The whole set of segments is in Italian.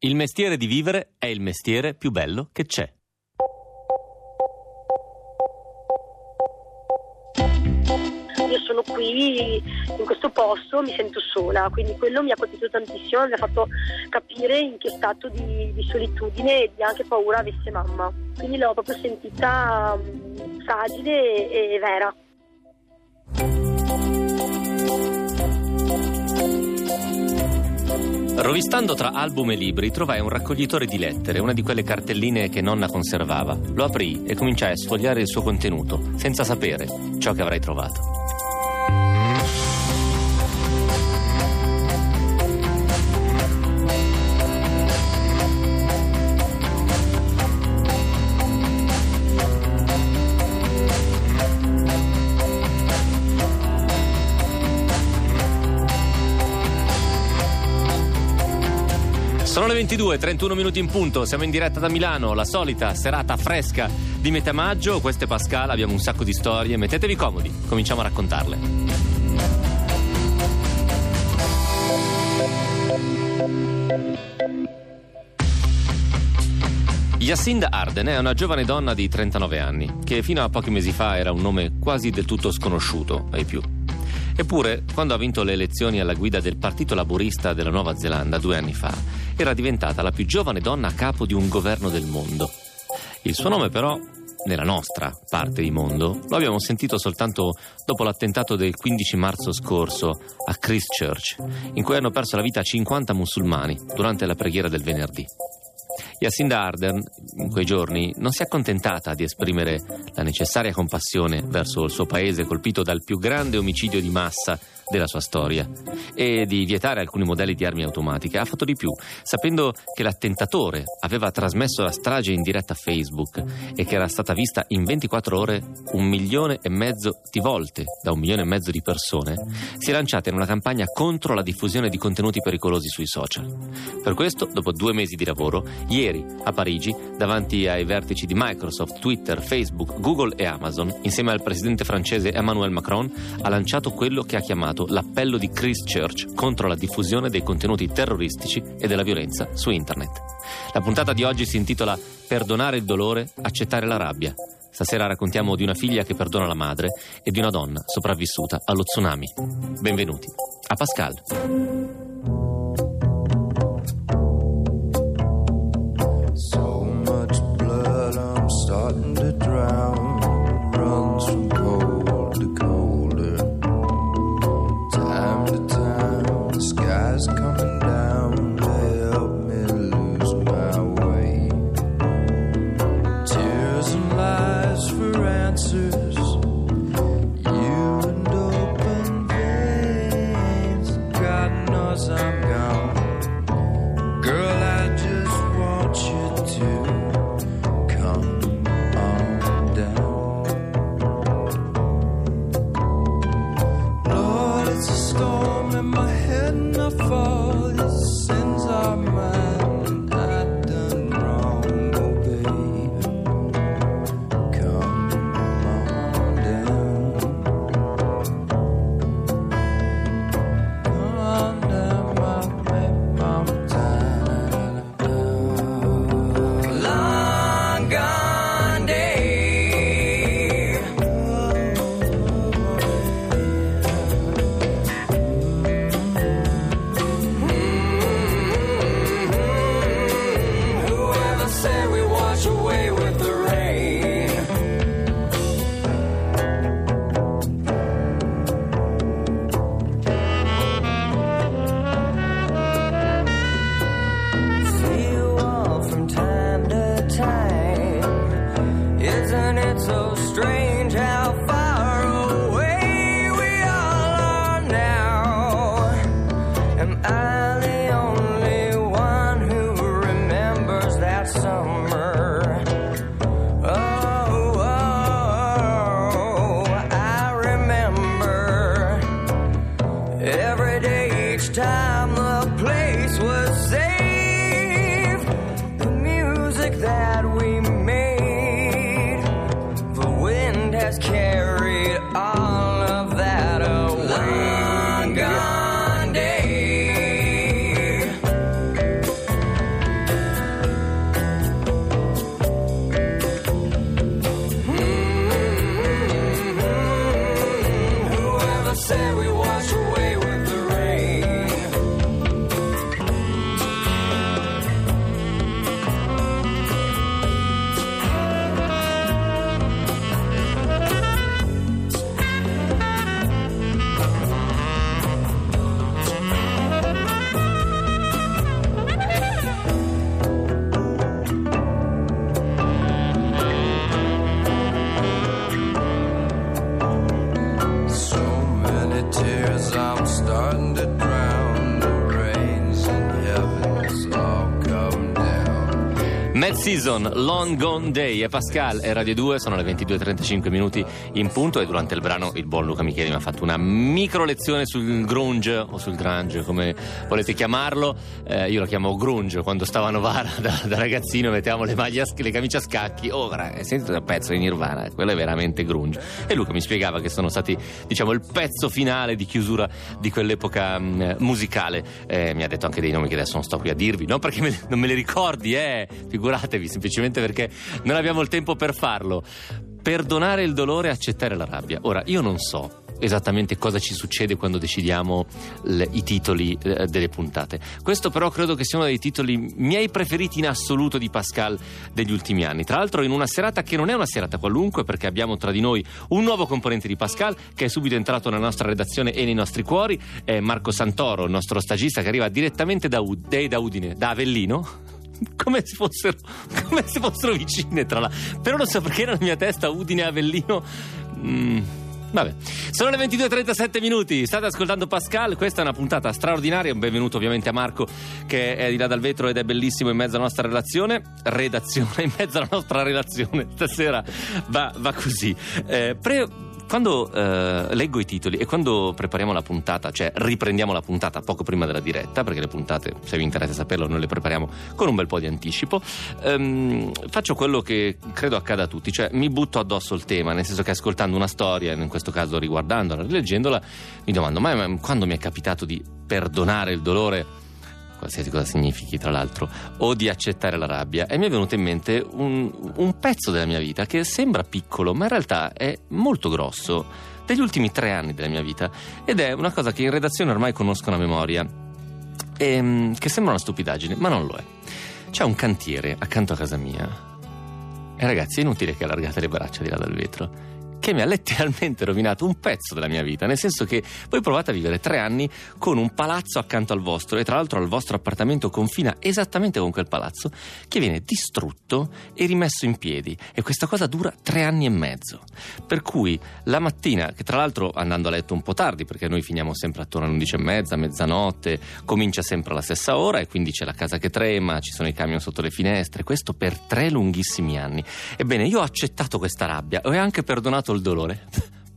Il mestiere di vivere è il mestiere più bello che c'è. Io sono qui in questo posto, mi sento sola, quindi quello mi ha colpito tantissimo, mi ha fatto capire in che stato di, di solitudine e di anche paura avesse mamma. Quindi l'ho proprio sentita um, fragile e vera. Rovistando tra album e libri trovai un raccoglitore di lettere, una di quelle cartelline che nonna conservava. Lo aprì e cominciai a sfogliare il suo contenuto, senza sapere ciò che avrei trovato. Sono le 22, 31 minuti in punto, siamo in diretta da Milano, la solita serata fresca di metà maggio, questo è Pascal, abbiamo un sacco di storie, mettetevi comodi, cominciamo a raccontarle. Yacinda Arden è una giovane donna di 39 anni, che fino a pochi mesi fa era un nome quasi del tutto sconosciuto ai più. Eppure, quando ha vinto le elezioni alla guida del Partito Laburista della Nuova Zelanda due anni fa, era diventata la più giovane donna a capo di un governo del mondo. Il suo nome però, nella nostra parte di mondo, lo abbiamo sentito soltanto dopo l'attentato del 15 marzo scorso a Christchurch, in cui hanno perso la vita 50 musulmani durante la preghiera del venerdì. Yacinda Ardern, in quei giorni, non si è accontentata di esprimere la necessaria compassione verso il suo paese colpito dal più grande omicidio di massa della sua storia e di vietare alcuni modelli di armi automatiche. Ha fatto di più, sapendo che l'attentatore aveva trasmesso la strage in diretta a Facebook e che era stata vista in 24 ore un milione e mezzo di volte da un milione e mezzo di persone, si è lanciata in una campagna contro la diffusione di contenuti pericolosi sui social. Per questo, dopo due mesi di lavoro, ieri a Parigi, davanti ai vertici di Microsoft, Twitter, Facebook, Google e Amazon, insieme al presidente francese Emmanuel Macron, ha lanciato quello che ha chiamato l'appello di Christchurch contro la diffusione dei contenuti terroristici e della violenza su internet. La puntata di oggi si intitola Perdonare il dolore, accettare la rabbia. Stasera raccontiamo di una figlia che perdona la madre e di una donna sopravvissuta allo tsunami. Benvenuti a Pascal. around. Under. Mad Season, Long Gone Day. E Pascal e Radio 2 sono le 22.35 minuti in punto e durante il brano il buon Luca Micheli mi ha fatto una micro lezione sul grunge o sul grunge come volete chiamarlo. Eh, io lo chiamo grunge quando stavo a Novara da, da ragazzino mettevamo le, maglie, le camicie a scacchi. Oh sentite un pezzo di Nirvana? Quello è veramente grunge. E Luca mi spiegava che sono stati diciamo il pezzo finale di chiusura di quell'epoca mh, mm, musicale. Eh, mi ha detto anche dei nomi che adesso non sto qui a dirvi. Non perché me, non me li ricordi eh figuratevi, semplicemente perché non abbiamo il tempo per farlo. Perdonare il dolore e accettare la rabbia. Ora, io non so esattamente cosa ci succede quando decidiamo le, i titoli eh, delle puntate. Questo però credo che sia uno dei titoli miei preferiti in assoluto di Pascal degli ultimi anni. Tra l'altro in una serata che non è una serata qualunque perché abbiamo tra di noi un nuovo componente di Pascal che è subito entrato nella nostra redazione e nei nostri cuori, è Marco Santoro, il nostro stagista che arriva direttamente da, Ud- da Udine, da Avellino come se fossero, come se fossero vicine tra l'altro. Però non so perché nella mia testa Udine e Avellino. Mm. Vabbè, sono le 22.37 minuti, state ascoltando Pascal, questa è una puntata straordinaria, un benvenuto ovviamente a Marco che è di là dal vetro ed è bellissimo in mezzo alla nostra relazione, redazione, in mezzo alla nostra relazione, stasera va, va così. Eh, pre- quando eh, leggo i titoli e quando prepariamo la puntata, cioè riprendiamo la puntata poco prima della diretta, perché le puntate, se vi interessa saperlo, noi le prepariamo con un bel po' di anticipo, ehm, faccio quello che credo accada a tutti, cioè mi butto addosso il tema, nel senso che ascoltando una storia, in questo caso riguardandola, rileggendola, mi domando, ma, ma quando mi è capitato di perdonare il dolore? Qualsiasi cosa significhi tra l'altro, o di accettare la rabbia. E mi è venuto in mente un, un pezzo della mia vita che sembra piccolo, ma in realtà è molto grosso, degli ultimi tre anni della mia vita, ed è una cosa che in redazione ormai conoscono a memoria, e, ehm, che sembra una stupidaggine, ma non lo è. C'è un cantiere accanto a casa mia. E ragazzi, è inutile che allargate le braccia di là dal vetro che mi ha letteralmente rovinato un pezzo della mia vita, nel senso che voi provate a vivere tre anni con un palazzo accanto al vostro e tra l'altro al vostro appartamento confina esattamente con quel palazzo che viene distrutto e rimesso in piedi e questa cosa dura tre anni e mezzo. Per cui la mattina, che tra l'altro andando a letto un po' tardi perché noi finiamo sempre attorno alle undici e mezza, mezzanotte, comincia sempre alla stessa ora e quindi c'è la casa che trema, ci sono i camion sotto le finestre, questo per tre lunghissimi anni. Ebbene, io ho accettato questa rabbia ho anche perdonato il dolore.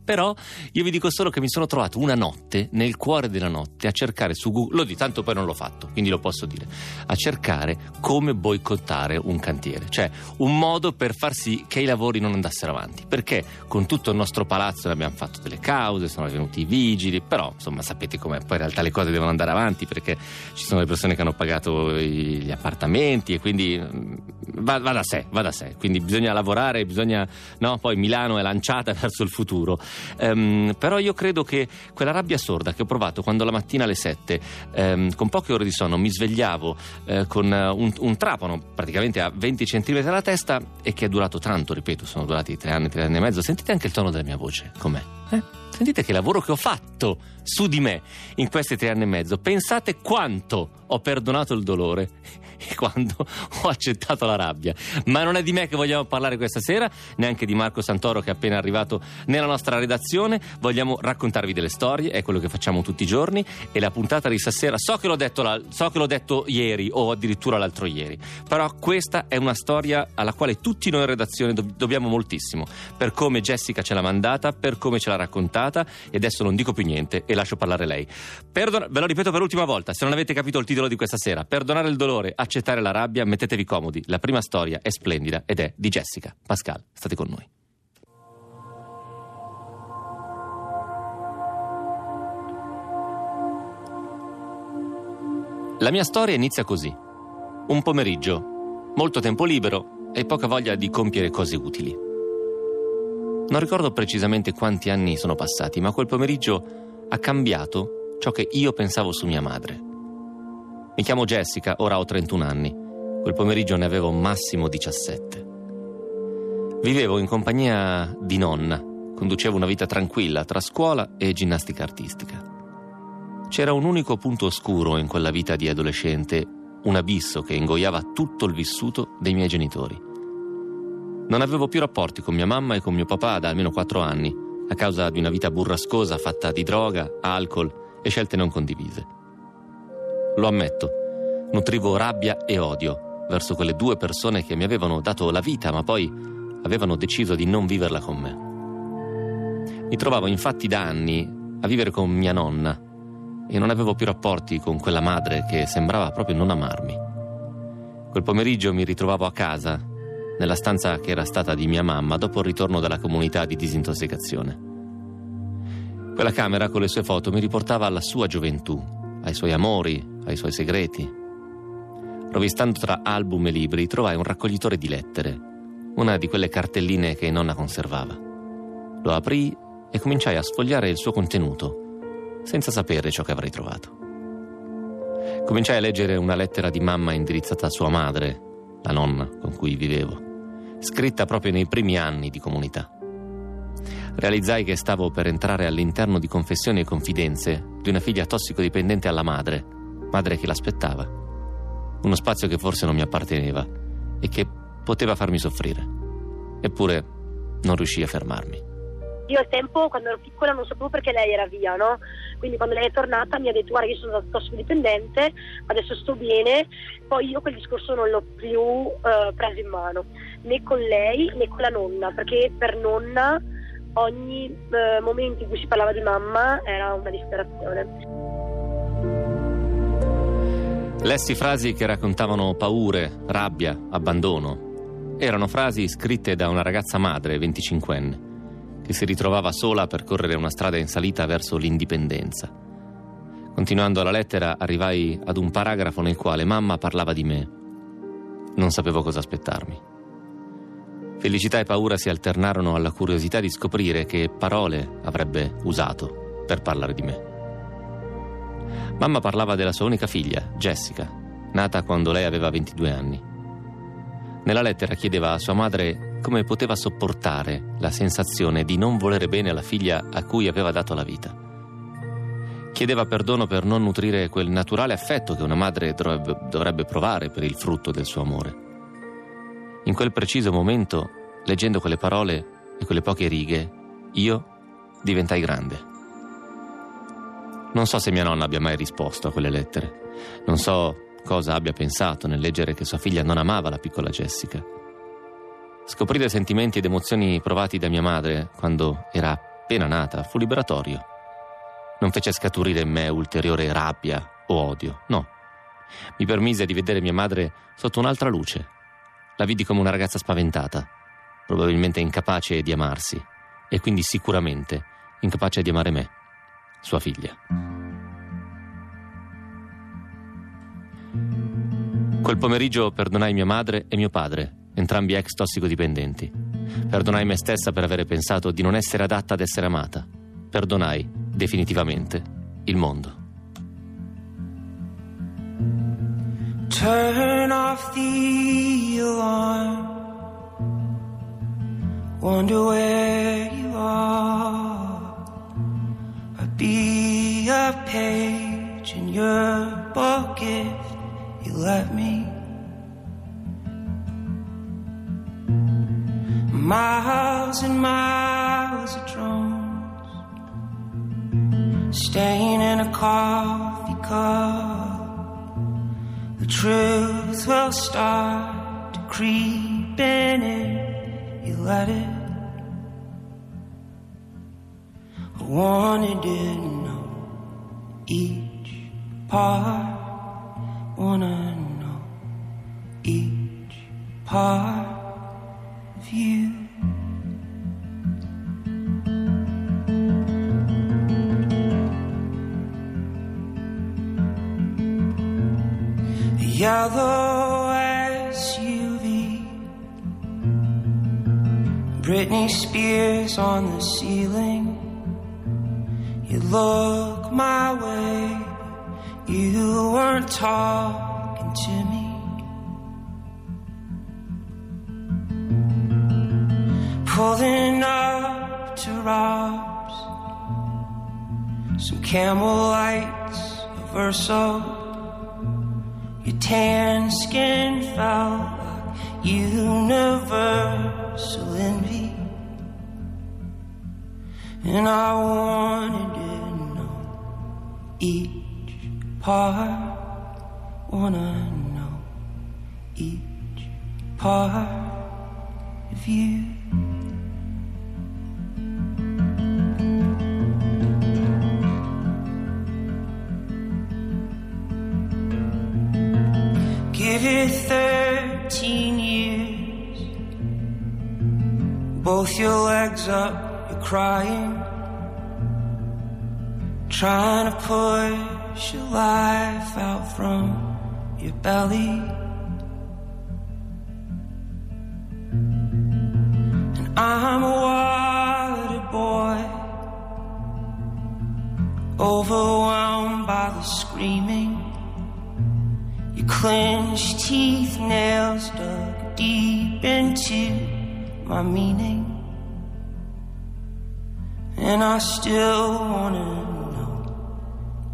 Però io vi dico solo che mi sono trovato una notte, nel cuore della notte, a cercare su Google, lo di tanto poi non l'ho fatto, quindi lo posso dire, a cercare come boicottare un cantiere, cioè un modo per far sì che i lavori non andassero avanti, perché con tutto il nostro palazzo ne abbiamo fatto delle cause, sono venuti i vigili, però insomma sapete com'è, poi in realtà le cose devono andare avanti perché ci sono le persone che hanno pagato gli appartamenti e quindi mm, va, va da sé, va da sé, quindi bisogna lavorare, bisogna, no, poi Milano è lanciata verso il futuro. Um, però io credo che quella rabbia sorda che ho provato quando la mattina alle 7, um, con poche ore di sonno, mi svegliavo uh, con uh, un, un, trapano praticamente a 20 cm dalla testa e che è durato tanto, ripeto, sono durati tre anni, tre anni e mezzo. Sentite anche il tono della mia voce, com'è? Eh? Sentite che lavoro che ho fatto su di me in questi tre anni e mezzo. Pensate quanto ho perdonato il dolore quando ho accettato la rabbia. Ma non è di me che vogliamo parlare questa sera, neanche di Marco Santoro che è appena arrivato nella nostra redazione. Vogliamo raccontarvi delle storie, è quello che facciamo tutti i giorni. E la puntata di stasera, so che l'ho detto, la, so che l'ho detto ieri o addirittura l'altro ieri, però questa è una storia alla quale tutti noi in redazione do- dobbiamo moltissimo. Per come Jessica ce l'ha mandata, per come ce l'ha raccontata. E adesso non dico più niente e lascio parlare lei. Perdon- ve lo ripeto per l'ultima volta, se non avete capito il titolo di questa sera: Perdonare il dolore, accettare la rabbia, mettetevi comodi. La prima storia è splendida ed è di Jessica. Pascal, state con noi. La mia storia inizia così. Un pomeriggio, molto tempo libero e poca voglia di compiere cose utili. Non ricordo precisamente quanti anni sono passati, ma quel pomeriggio ha cambiato ciò che io pensavo su mia madre. Mi chiamo Jessica, ora ho 31 anni. Quel pomeriggio ne avevo massimo 17. Vivevo in compagnia di nonna, conducevo una vita tranquilla tra scuola e ginnastica artistica. C'era un unico punto oscuro in quella vita di adolescente, un abisso che ingoiava tutto il vissuto dei miei genitori. Non avevo più rapporti con mia mamma e con mio papà da almeno quattro anni, a causa di una vita burrascosa fatta di droga, alcol e scelte non condivise. Lo ammetto, nutrivo rabbia e odio verso quelle due persone che mi avevano dato la vita, ma poi avevano deciso di non viverla con me. Mi trovavo infatti da anni a vivere con mia nonna e non avevo più rapporti con quella madre che sembrava proprio non amarmi. Quel pomeriggio mi ritrovavo a casa, nella stanza che era stata di mia mamma dopo il ritorno dalla comunità di disintossicazione. Quella camera con le sue foto mi riportava alla sua gioventù, ai suoi amori, ai suoi segreti. Rovistando tra album e libri trovai un raccoglitore di lettere, una di quelle cartelline che nonna conservava. Lo aprì e cominciai a sfogliare il suo contenuto, senza sapere ciò che avrei trovato. Cominciai a leggere una lettera di mamma indirizzata a sua madre, la nonna con cui vivevo, scritta proprio nei primi anni di comunità. Realizzai che stavo per entrare all'interno di confessioni e confidenze di una figlia tossicodipendente alla madre, madre che l'aspettava. Uno spazio che forse non mi apparteneva e che poteva farmi soffrire. Eppure non riuscii a fermarmi. Io al tempo, quando ero piccola, non sapevo perché lei era via, no? Quindi quando lei è tornata mi ha detto guarda io sono tossicodipendente, adesso sto bene, poi io quel discorso non l'ho più uh, preso in mano, né con lei né con la nonna, perché per nonna ogni eh, momento in cui si parlava di mamma era una disperazione. Lessi frasi che raccontavano paure, rabbia, abbandono. Erano frasi scritte da una ragazza madre, 25enne, che si ritrovava sola a percorrere una strada in salita verso l'indipendenza. Continuando la lettera arrivai ad un paragrafo nel quale mamma parlava di me. Non sapevo cosa aspettarmi. Felicità e paura si alternarono alla curiosità di scoprire che parole avrebbe usato per parlare di me. Mamma parlava della sua unica figlia, Jessica, nata quando lei aveva 22 anni. Nella lettera chiedeva a sua madre come poteva sopportare la sensazione di non volere bene alla figlia a cui aveva dato la vita. Chiedeva perdono per non nutrire quel naturale affetto che una madre dovrebbe, provare per il frutto del suo amore. In quel preciso momento, leggendo quelle parole e quelle poche righe, io diventai grande. Non so se mia nonna abbia mai risposto a quelle lettere. Non so cosa abbia pensato nel leggere che sua figlia non amava la piccola Jessica. Scoprire sentimenti ed emozioni provati da mia madre quando era appena nata fu liberatorio. Non fece scaturire in me ulteriore rabbia o odio, no. Mi permise di vedere mia madre sotto un'altra luce, la vidi come una ragazza spaventata, probabilmente incapace di amarsi e quindi sicuramente incapace di amare me, sua figlia. Quel pomeriggio perdonai mia madre e mio padre, entrambi ex tossicodipendenti. Perdonai me stessa per avere pensato di non essere adatta ad essere amata. Perdonai, definitivamente, il mondo. Turn off the alarm. Wonder where you are. Be a page in your book if you let me. Miles and miles of drones staying in a coffee cup The truth will start to creep in if you let it. Wanted to know each part, wanna know each part of you. yellow SUV. Britney Spears on the ceiling. You look my way, you weren't talking to me. Pulling up to Rob's, some camel lights, a verso your tan skin felt like universal envy. And I wanted to know each part, wanna know each part of you. Give it 13 years. Both your legs up, crying. Trying to push your life out from your belly. And I'm a watered boy, overwhelmed by the screaming. Your clenched teeth, nails dug deep into my meaning. And I still wanna know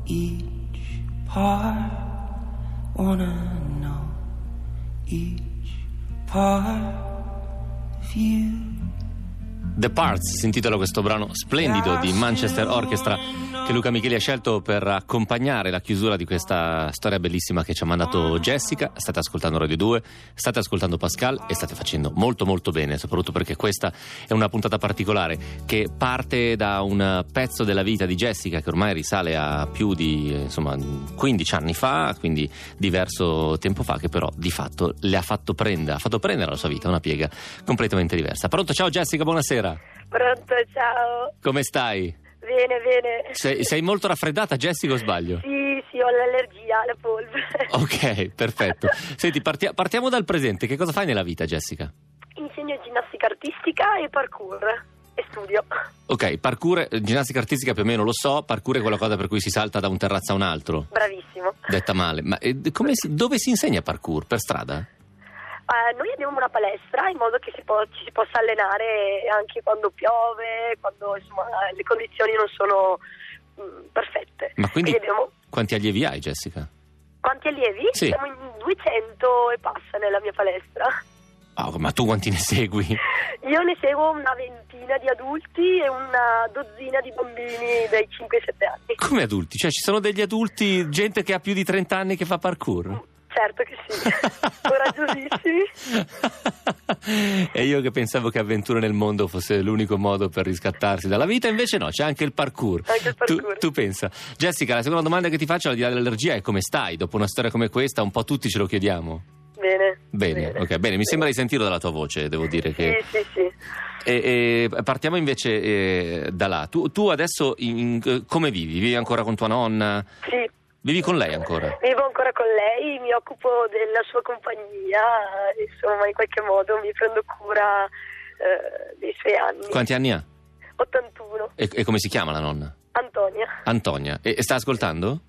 each part. Wanna know each part of you. The Parts si intitola questo brano splendido di Manchester Orchestra che Luca Micheli ha scelto per accompagnare la chiusura di questa storia bellissima che ci ha mandato Jessica. State ascoltando Radio 2, state ascoltando Pascal e state facendo molto molto bene, soprattutto perché questa è una puntata particolare che parte da un pezzo della vita di Jessica che ormai risale a più di insomma 15 anni fa, quindi diverso tempo fa, che però di fatto le ha fatto prendere, ha fatto prendere alla sua vita una piega completamente diversa. Pronto? Ciao Jessica, buonasera. Pronto, ciao. Come stai? Bene, bene. Sei, sei molto raffreddata, Jessica, o sbaglio? Sì, sì, ho l'allergia alla polvere. Ok, perfetto. Senti, partia- partiamo dal presente. Che cosa fai nella vita, Jessica? Insegno ginnastica artistica e parkour e studio. Ok, parkour, ginnastica artistica più o meno lo so, parkour è quella cosa per cui si salta da un terrazzo a un altro. Bravissimo. Detta male, ma eh, come si- dove si insegna parkour? Per strada? Eh, noi abbiamo una palestra in modo che si può- ci si possa allenare anche quando piove, quando insomma, le condizioni non sono mm, perfette. Ma quindi abbiamo quanti allievi hai, Jessica? quanti allievi? Sì. Siamo in 200 e passa nella mia palestra. Ah, ma tu quanti ne segui? Io ne seguo una ventina di adulti e una dozzina di bambini dai 5 ai 7 anni. Come adulti? Cioè ci sono degli adulti, gente che ha più di 30 anni che fa parkour? Certo che sì, coraggiosissimi. e io che pensavo che avventure nel mondo fosse l'unico modo per riscattarsi dalla vita, invece no, c'è anche il parkour. Anche il parkour. Tu, tu pensa. Jessica, la seconda domanda che ti faccio al di là dell'allergia è come stai? Dopo una storia come questa, un po' tutti ce lo chiediamo. Bene. Bene, ok, bene, mi sembra di sentirlo dalla tua voce, devo dire che... Sì, sì, sì. E, e partiamo invece eh, da là. Tu, tu adesso in- come vivi? Vivi ancora con tua nonna? Sì, Vivi con lei ancora? vivo ancora con lei, mi occupo della sua compagnia, insomma in qualche modo mi prendo cura eh, dei suoi anni. Quanti anni ha? 81. E, e come si chiama la nonna? Antonia. Antonia. E, e sta ascoltando?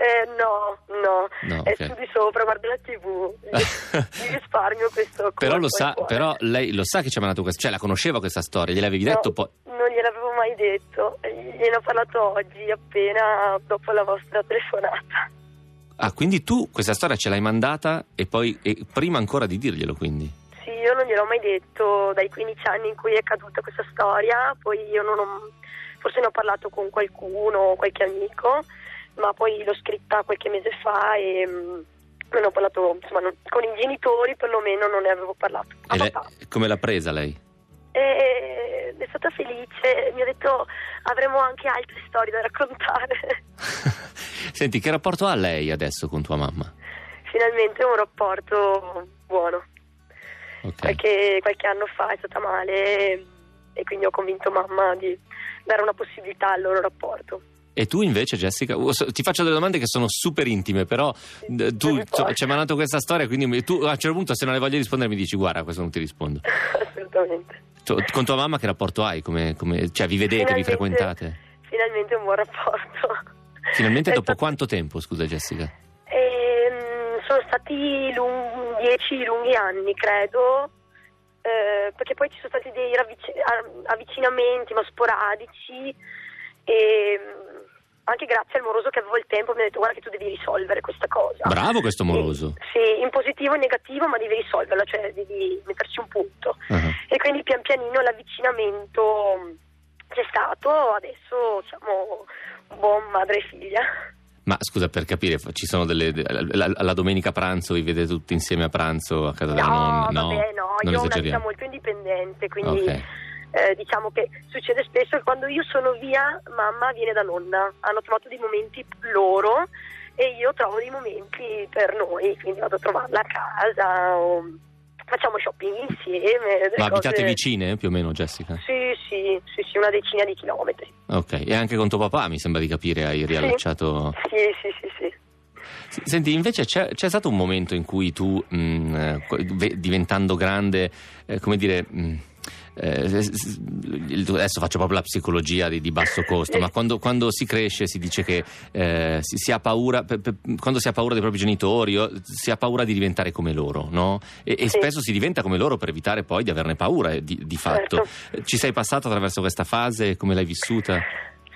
Eh, no, no, No, è ok. su di sopra, guarda la tv. Mi risparmio questo Però lo sa, però lei lo sa che ci ha mandato questa, cioè la conosceva questa storia, gliel'avevi No, detto poi. Non gliel'avevo mai detto, gliene ho parlato oggi appena dopo la vostra telefonata. Ah, quindi tu questa storia ce l'hai mandata e poi e prima ancora di dirglielo, quindi. Sì, io non gliel'ho mai detto dai 15 anni in cui è caduta questa storia, poi io non ho, forse ne ho parlato con qualcuno, qualche amico, ma poi l'ho scritta qualche mese fa e mm, non ho parlato, insomma, non- con i genitori perlomeno non ne avevo parlato. E lei- come l'ha presa lei? E è stata felice, mi ha detto avremo anche altre storie da raccontare. Senti, che rapporto ha lei adesso con tua mamma? Finalmente un rapporto buono. Ok. Qualche, qualche anno fa è stata male e quindi ho convinto mamma di dare una possibilità al loro rapporto. E tu invece, Jessica, so- ti faccio delle domande che sono super intime, però tu ci hai mandato questa storia, quindi tu a un certo punto se non le voglio rispondere mi dici guarda, questo non ti rispondo. Assolutamente. Tu- con tua mamma che rapporto hai? Come, come- cioè vi vedete, vi Finalmente- frequentate? Finalmente un buon rapporto. Finalmente dopo stato- quanto tempo, scusa Jessica? Ehm, sono stati lung- dieci lunghi anni, credo, eh, perché poi ci sono stati dei ravvic- avvicinamenti, ma sporadici, e mm, anche grazie al moroso che avevo il tempo mi ha detto guarda che tu devi risolvere questa cosa. Bravo questo moroso. Sì, sì, in positivo e in negativo, ma devi risolverla, cioè devi metterci un punto. Ah. E quindi pian pianino l'avvicinamento c'è stato, adesso siamo un buon madre e figlia. Ma scusa, per capire, ci sono delle. La, la domenica pranzo vi vedete tutti insieme a pranzo a casa della nonna? No, vabbè, no, non io ho una vita molto indipendente, quindi Ok. Eh, diciamo che succede spesso che quando io sono via, mamma viene da nonna. Hanno trovato dei momenti loro e io trovo dei momenti per noi, quindi vado a trovarla a casa o facciamo shopping insieme. Ma abitate cose- vicine più o meno, Jessica? Sì, sì, sì, sì, una decina di chilometri. Ok, e anche con tuo papà mi sembra di capire hai riallacciato. Sì, sì, sì, sì. S- Senti, invece c'è, c'è stato un momento in cui tu, mh, eh, qu- ve- diventando grande, eh, come dire. mh, eh, adesso faccio proprio la psicologia di, di basso costo, ma quando, quando si cresce si dice che eh, si, si ha paura, pe- pe- quando si ha paura dei propri genitori, si ha paura di diventare come loro, no? E, e Sì. spesso si diventa come loro per evitare poi di averne paura eh, di, di fatto. Certo. Ci sei passato attraverso questa fase? Come l'hai vissuta?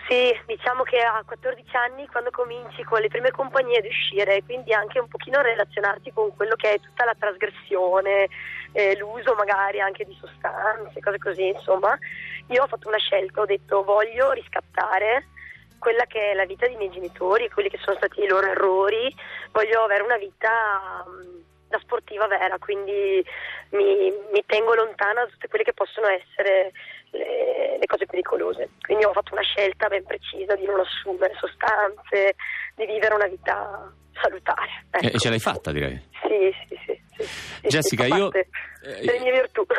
Sì, diciamo che a 14 anni quando cominci con le prime compagnie ad uscire, quindi anche un pochino relazionarti con quello che è tutta la trasgressione, eh, l'uso magari anche di sostanze, cose così, insomma, io ho fatto una scelta, ho detto voglio riscattare quella che è la vita dei miei genitori, quelli che sono stati i loro errori, voglio avere una vita da sportiva vera, quindi mi, mi tengo lontana da tutte quelle che possono essere le, le cose pericolose. Quindi ho fatto una scelta ben precisa di non assumere sostanze, di vivere una vita salutare. Ecco. E ce l'hai fatta, direi. Sì, sì, sì. sì, sì, Jessica, sì, io- parte eh, delle mie virtù.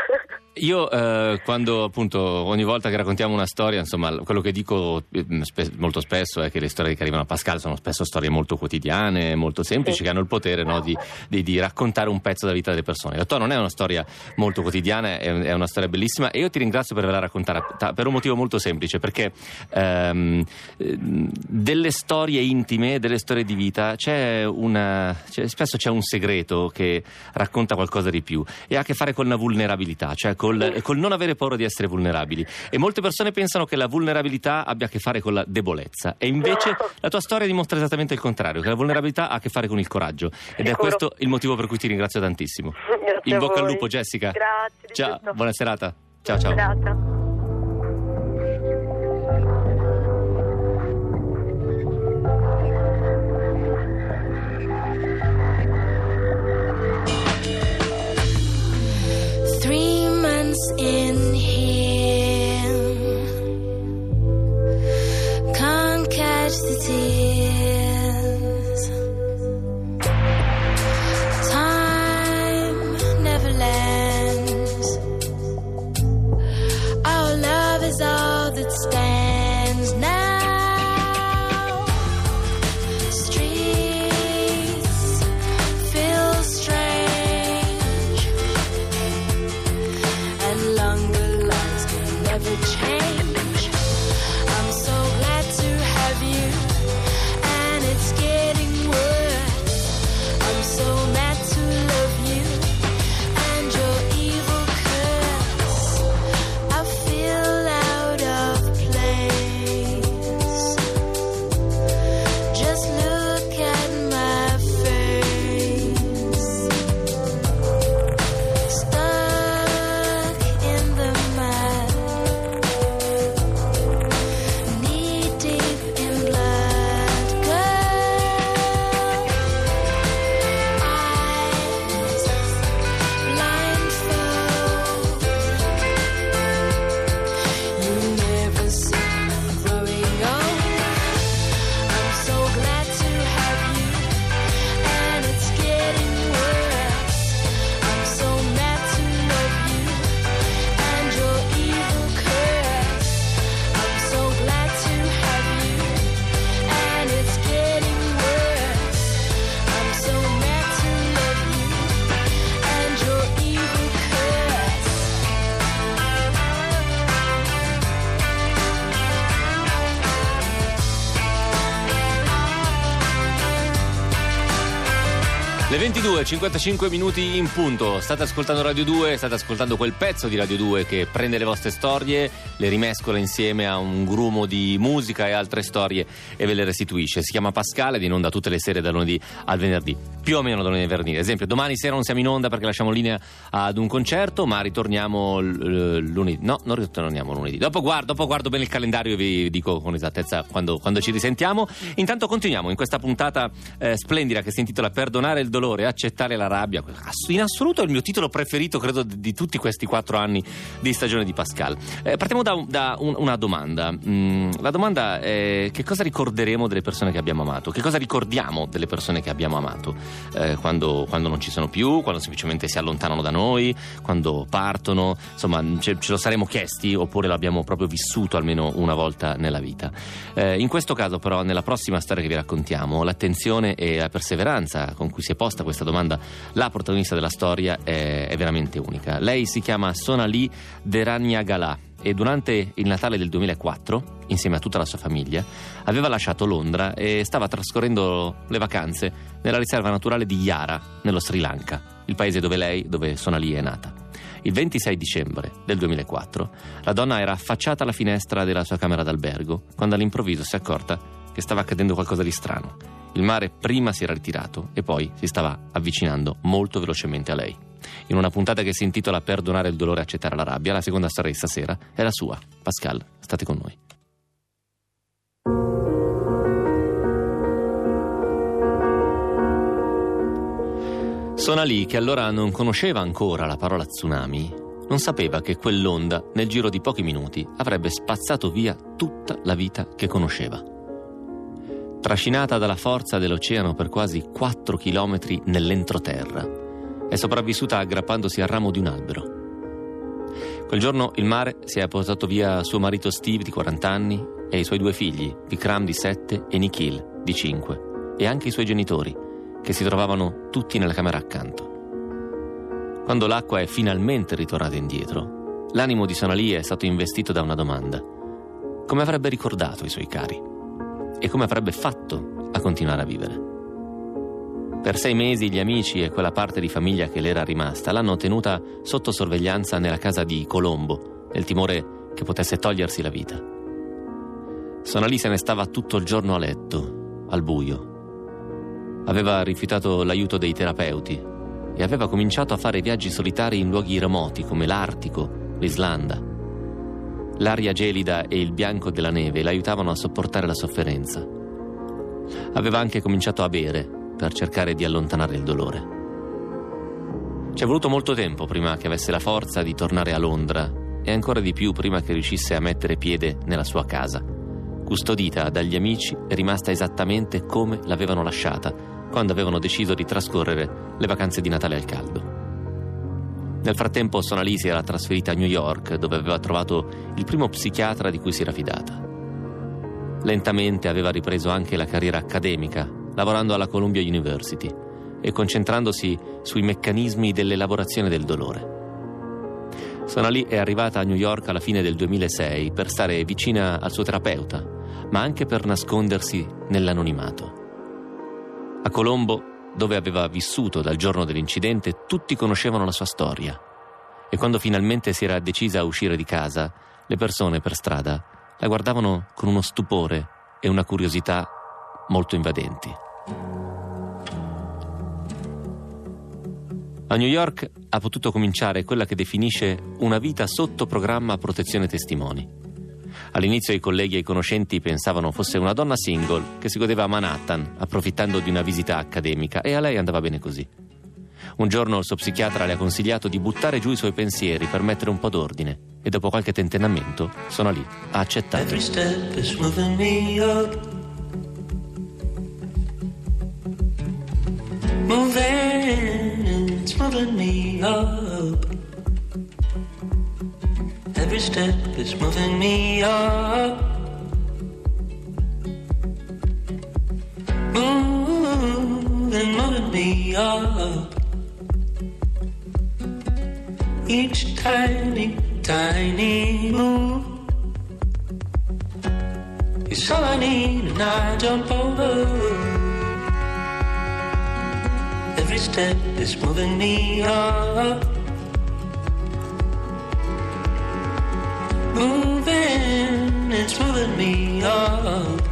Io eh, quando appunto ogni volta che raccontiamo una storia, insomma, quello che dico eh, spe- molto spesso è che le storie che arrivano a Pascal sono spesso storie molto quotidiane, molto semplici, Sì. che hanno il potere no, di, di- di raccontare un pezzo della vita delle persone. La tua non è una storia molto quotidiana, è, è una storia bellissima e io ti ringrazio per averla raccontata per un motivo molto semplice, perché ehm, eh, delle storie intime, delle storie di vita, c'è una, c'è- spesso c'è un segreto che racconta qualcosa di più e ha a che fare con la vulnerabilità, cioè col, col non avere paura di essere vulnerabili. E molte persone pensano che la vulnerabilità abbia a che fare con la debolezza e invece No. la tua storia dimostra esattamente il contrario, che la vulnerabilità ha a che fare con il coraggio ed è Sicuro. questo il motivo per cui ti ringrazio tantissimo. Grazie In bocca al lupo Jessica. Grazie. Ciao, buona serata. Ciao ciao. Serata. In 55 minuti in punto. State ascoltando Radio 2, state ascoltando quel pezzo di Radio 2 che prende le vostre storie, le rimescola insieme a un grumo di musica e altre storie e ve le restituisce. Si chiama Pascale ed è in onda tutte le sere da lunedì al venerdì, più o meno da lunedì al venerdì. Ad esempio, domani sera non siamo in onda perché lasciamo linea ad un concerto, ma ritorniamo lunedì. No, non ritorniamo lunedì. Dopo guardo, dopo guardo bene il calendario e vi dico con esattezza quando, quando ci risentiamo. Intanto continuiamo in questa puntata eh, splendida che si intitola Perdonare il dolore accettare la rabbia. In assoluto è il mio titolo preferito, credo, di tutti questi quattro anni di stagione di Pascal. Eh, partiamo da, da un- una domanda. Mm, la domanda è che cosa ricorderemo delle persone che abbiamo amato? Che cosa ricordiamo delle persone che abbiamo amato? Eh, quando, quando non ci sono più, quando semplicemente si allontanano da noi, quando partono, insomma, ce, ce lo saremo chiesti oppure l'abbiamo proprio vissuto almeno una volta nella vita. Eh, in questo caso, però, nella prossima storia che vi raccontiamo, l'attenzione e la perseveranza con cui si è posta questa domanda, la protagonista della storia è, è veramente unica. Lei si chiama Sonali Deraniagala e durante il Natale del 2004, insieme a tutta la sua famiglia, aveva lasciato Londra e stava trascorrendo le vacanze nella riserva naturale di Yara, nello Sri Lanka, il paese dove lei, dove Sonali è nata. Il 26 dicembre del 2004, la donna era affacciata alla finestra della sua camera d'albergo quando all'improvviso si è accorta che stava accadendo qualcosa di strano. Il mare prima si era ritirato e poi si stava avvicinando molto velocemente a lei. In una puntata che si intitola Perdonare il dolore e accettare la rabbia, la seconda storia di stasera è la sua. Pascal, state con noi. Sonali, che allora non conosceva ancora la parola tsunami, non sapeva che quell'onda, nel giro di pochi minuti, avrebbe spazzato via tutta la vita che conosceva. Trascinata dalla forza dell'oceano per quasi 4 chilometri nell'entroterra, è sopravvissuta aggrappandosi al ramo di un albero. Quel giorno il mare si è portato via suo marito Steve di 40 anni e i suoi due figli, Vikram di 7 e Nikhil di 5, e anche i suoi genitori, che si trovavano tutti nella camera accanto. Quando l'acqua è finalmente ritornata indietro, l'animo di Sonali è stato investito da una domanda. Come avrebbe ricordato i suoi cari? E come avrebbe fatto a continuare a vivere? Per sei mesi gli amici e quella parte di famiglia che le era rimasta l'hanno tenuta sotto sorveglianza nella casa di Colombo, nel timore che potesse togliersi la vita. Sonali se ne stava tutto il giorno a letto, al buio. Aveva rifiutato l'aiuto dei terapeuti e aveva cominciato a fare viaggi solitari in luoghi remoti come l'Artico, l'Islanda. L'aria gelida e il bianco della neve l'aiutavano a sopportare la sofferenza. Aveva anche cominciato a bere per cercare di allontanare il dolore. Ci è voluto molto tempo prima che avesse la forza di tornare a Londra e ancora di più prima che riuscisse a mettere piede nella sua casa, custodita dagli amici e rimasta esattamente come l'avevano lasciata quando avevano deciso di trascorrere le vacanze di Natale al caldo. Nel frattempo Sonali si era trasferita a New York dove aveva trovato il primo psichiatra di cui si era fidata. Lentamente aveva ripreso anche la carriera accademica, lavorando alla Columbia University e concentrandosi sui meccanismi dell'elaborazione del dolore. Sonali è arrivata a New York alla fine del 2006 per stare vicina al suo terapeuta, ma anche per nascondersi nell'anonimato. A Colombo, dove aveva vissuto dal giorno dell'incidente, tutti conoscevano la sua storia. E quando finalmente si era decisa a uscire di casa, le persone per strada la guardavano con uno stupore e una curiosità molto invadenti. A New York ha potuto cominciare quella che definisce una vita sotto programma protezione testimoni. All'inizio i colleghi e i conoscenti pensavano fosse una donna single che si godeva a Manhattan, approfittando di una visita accademica, e a lei andava bene così. Un giorno il suo psichiatra le ha consigliato di buttare giù i suoi pensieri per mettere un po' d'ordine, e dopo qualche tentennamento, sono lì, ha accettato. Every step is moving me up. Moving, it's moving me up. Every step is moving me up. Moving, moving me up. Each tiny, tiny move is all I need, and I jump over. Every step is moving me up. Moving, it's moving me up.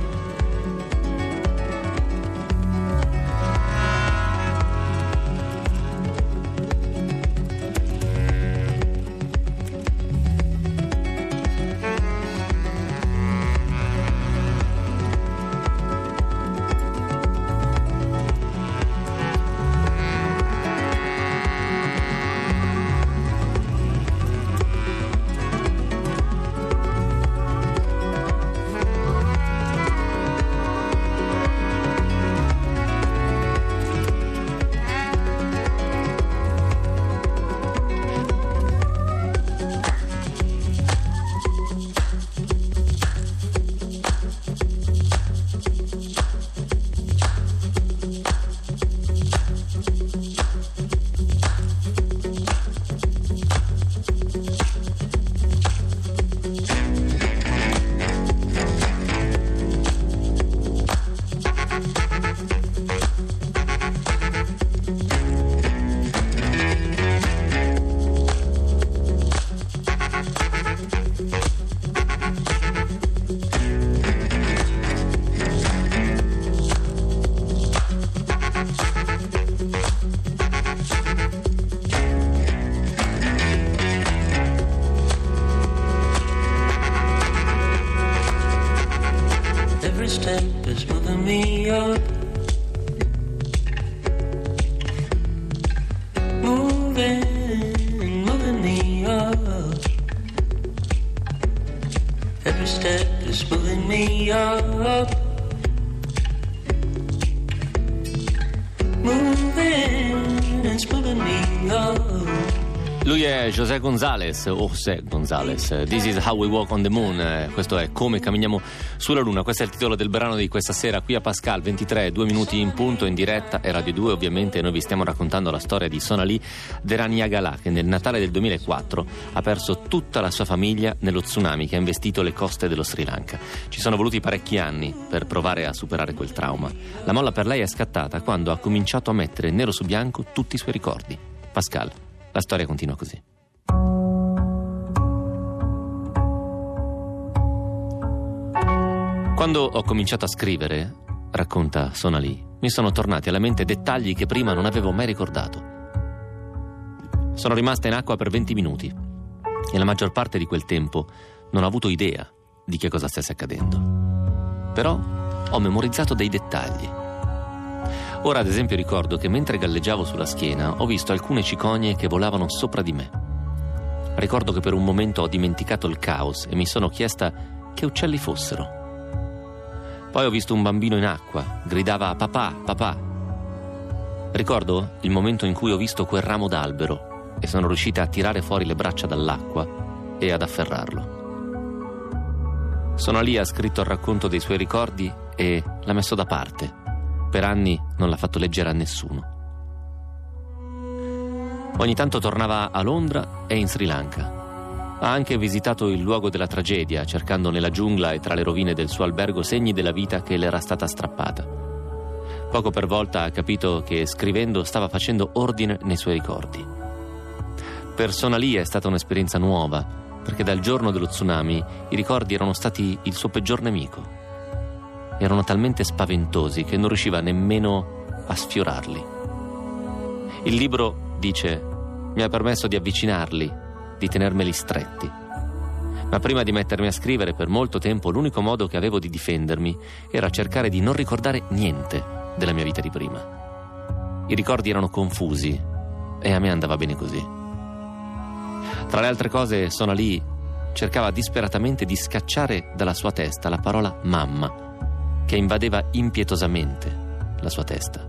Is moving me. Lui è José González, o José González. This is how we walk on the moon. Questo è come camminiamo sulla luna. Questo è il titolo del brano di questa sera qui a Pascal 23, due minuti in punto in diretta e Radio 2 ovviamente noi vi stiamo raccontando la storia di Sonali Deraniagala che nel Natale del 2004 ha perso tutta la sua famiglia nello tsunami che ha investito le coste dello Sri Lanka. Ci sono voluti parecchi anni per provare a superare quel trauma. La molla per lei è scattata quando ha cominciato a mettere nero su bianco tutti i suoi ricordi. Pascal, la storia continua così. Quando ho cominciato a scrivere, racconta Sonali, mi sono tornati alla mente dettagli che prima non avevo mai ricordato. Sono rimasta in acqua per 20 minuti e la maggior parte di quel tempo non ho avuto idea di che cosa stesse accadendo. Però ho memorizzato dei dettagli. Ora, ad esempio, ricordo che mentre galleggiavo sulla schiena ho visto alcune cicogne che volavano sopra di me. Ricordo che per un momento ho dimenticato il caos e mi sono chiesta che uccelli fossero. Poi ho visto un bambino in acqua, gridava papà, papà. Ricordo il momento in cui ho visto quel ramo d'albero e sono riuscita a tirare fuori le braccia dall'acqua e ad afferrarlo. Sono lì ha scritto il racconto dei suoi ricordi e l'ha messo da parte. Per anni non l'ha fatto leggere a nessuno. Ogni tanto tornava a Londra e in Sri Lanka. Ha anche visitato il luogo della tragedia, cercando nella giungla e tra le rovine del suo albergo segni della vita che le era stata strappata. Poco per volta ha capito che scrivendo stava facendo ordine nei suoi ricordi. Per Sonali è stata un'esperienza nuova, perché dal giorno dello tsunami i ricordi erano stati il suo peggior nemico. Erano talmente spaventosi che non riusciva nemmeno a sfiorarli. Il libro, dice, mi ha permesso di avvicinarli, di tenermeli stretti. Ma prima di mettermi a scrivere per molto tempo l'unico modo che avevo di difendermi era cercare di non ricordare niente della mia vita di prima. I ricordi erano confusi e a me andava bene così. Tra le altre cose, Sonali cercava disperatamente di scacciare dalla sua testa la parola mamma, che invadeva impietosamente la sua testa.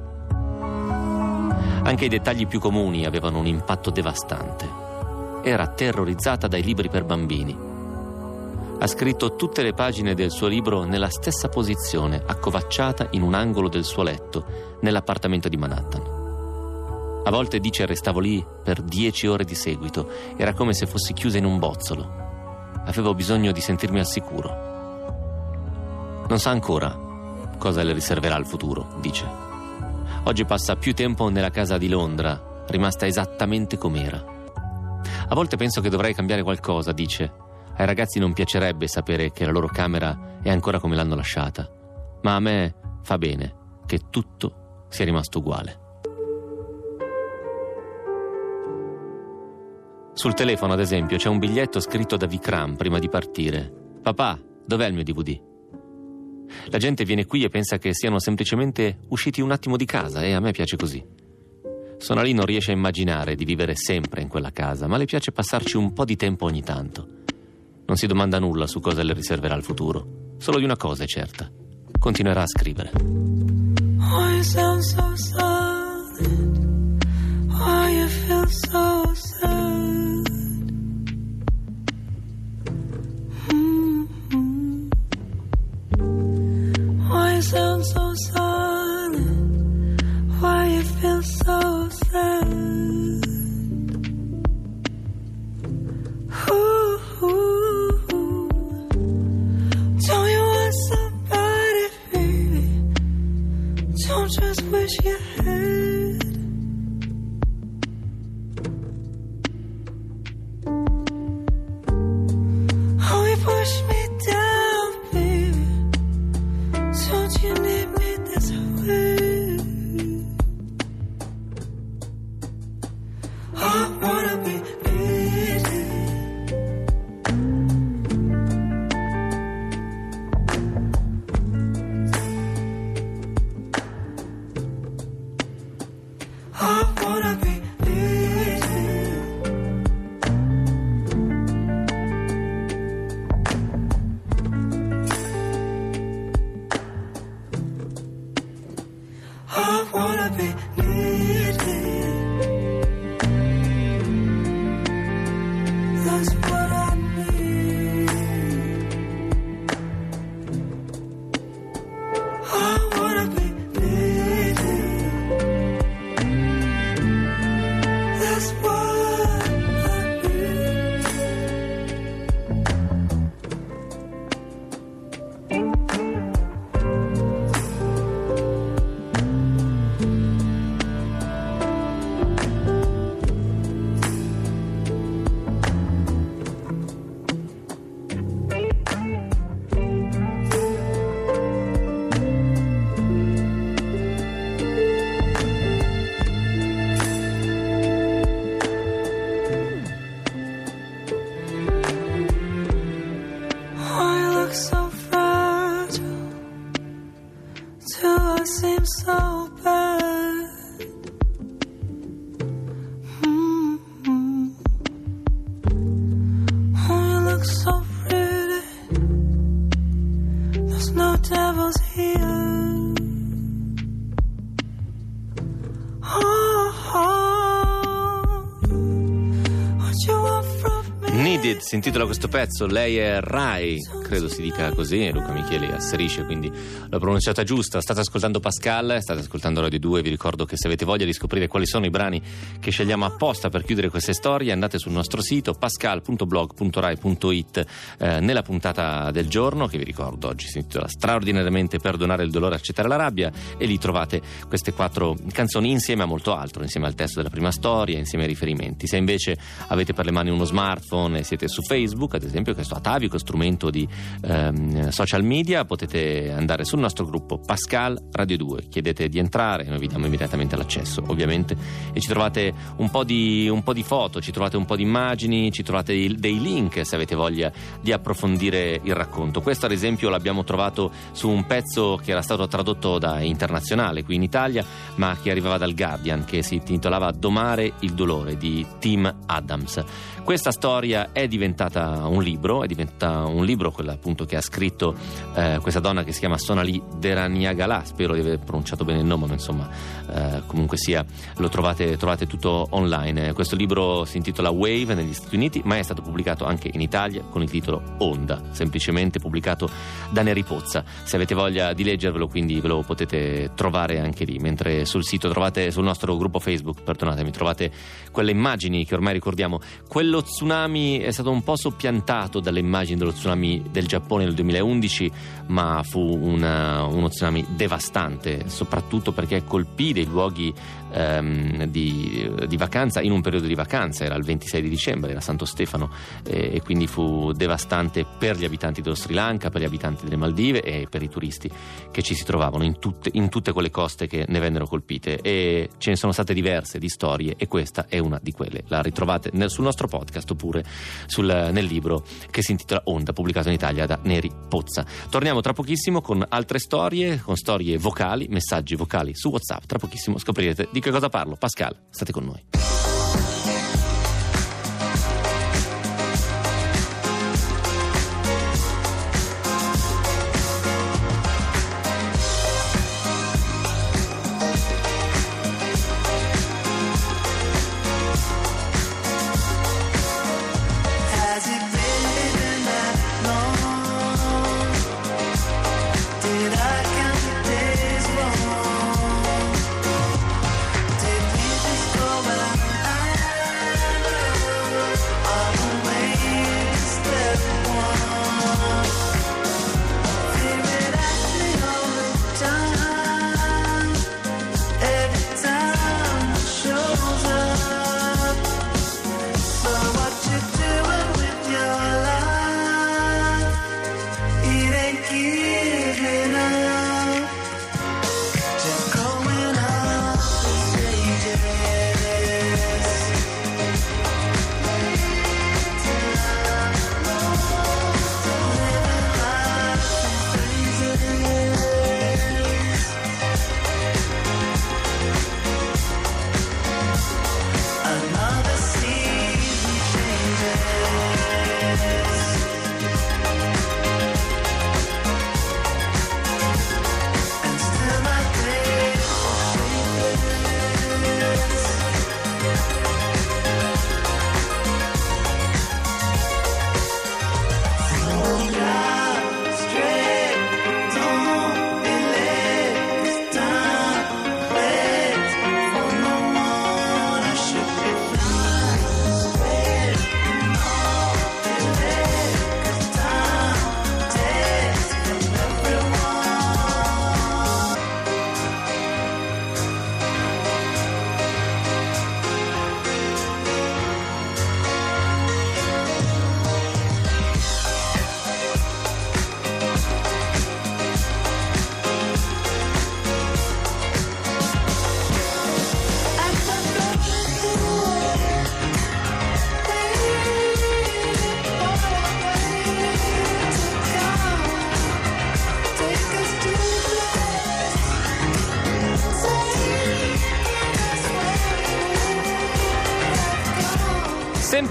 Anche i dettagli più comuni avevano un impatto devastante. Era terrorizzata dai libri per bambini. Ha scritto tutte le pagine del suo libro nella stessa posizione, accovacciata in un angolo del suo letto, nell'appartamento di Manhattan. A volte dice restavo lì per dieci ore di seguito, era come se fossi chiusa in un bozzolo. Avevo bisogno di sentirmi al sicuro. Non sa ancora cosa le riserverà il futuro, dice. Oggi passa più tempo nella casa di Londra, rimasta esattamente com'era. A volte penso che dovrei cambiare qualcosa, dice. Ai ragazzi non piacerebbe sapere che la loro camera è ancora come l'hanno lasciata, ma a me fa bene che tutto sia rimasto uguale. Sul telefono, ad esempio, c'è un biglietto scritto da Vikram prima di partire. Papà, dov'è il mio DVD? La gente viene qui e pensa che siano semplicemente usciti un attimo di casa e a me piace così. Sonali non riesce a immaginare di vivere sempre in quella casa, ma le piace passarci un po' di tempo ogni tanto. Non si domanda nulla su cosa le riserverà il futuro. Solo di una cosa è certa. Continuerà a scrivere. Why you sound so silent? Why you feel so sad? Si intitola questo pezzo, lei è Rai, credo si dica così, Luca Micheli asserisce, quindi l'ho pronunciata giusta. State ascoltando Pascal, state ascoltando Radio 2, vi ricordo che se avete voglia di scoprire quali sono i brani che scegliamo apposta per chiudere queste storie, andate sul nostro sito pascal.blog.rai.it eh, nella puntata del giorno, che vi ricordo oggi si intitola straordinariamente Perdonare il dolore, accettare la rabbia, e lì trovate queste quattro canzoni insieme a molto altro, insieme al testo della prima storia, insieme ai riferimenti. Se invece avete per le mani uno smartphone e siete su Facebook, ad esempio, questo atavico strumento di ehm, social media, potete andare sul nostro gruppo Pascal Radio 2, chiedete di entrare, noi vi diamo immediatamente l'accesso, ovviamente, e ci trovate un po' di, un po' di foto, ci trovate un po' di immagini, ci trovate dei link se avete voglia di approfondire il racconto. Questo, ad esempio, l'abbiamo trovato su un pezzo che era stato tradotto da Internazionale qui in Italia, ma che arrivava dal Guardian, che si intitolava Domare il dolore di Tim Adams. Questa storia è diventata un libro, è diventata un libro quello appunto che ha scritto eh, questa donna che si chiama Sonali Deraniagala, spero di aver pronunciato bene il nome, ma insomma eh, comunque sia lo trovate, trovate tutto online. Questo libro si intitola Wave negli Stati Uniti, ma è stato pubblicato anche in Italia con il titolo Onda, semplicemente pubblicato da Neri Pozza. Se avete voglia di leggervelo, quindi ve lo potete trovare anche lì, mentre sul sito trovate, sul nostro gruppo Facebook, perdonatemi, trovate quelle immagini che ormai ricordiamo. Quello tsunami è stato un po' soppiantato dalle immagini dello tsunami del Giappone nel 2011, ma fu una- uno tsunami devastante, soprattutto perché colpì dei luoghi ehm, di, di vacanza in un periodo di vacanza, era il 26 di dicembre, era Santo Stefano, eh, e quindi fu devastante per gli abitanti dello Sri Lanka, per gli abitanti delle Maldive e per i turisti che ci si trovavano in tutte, in tutte quelle coste che ne vennero colpite. E ce ne sono state diverse di storie e questa è una di quelle. La ritrovate nel- sul nostro podcast oppure sul- nel libro che si intitola Onda, pubblicato in Italia da Neri Pozza. Torniamo tra pochissimo con altre storie, con storie vocali, messaggi vocali su WhatsApp. Tra pochissimo scoprirete di che cosa parlo. Pascal, state con noi.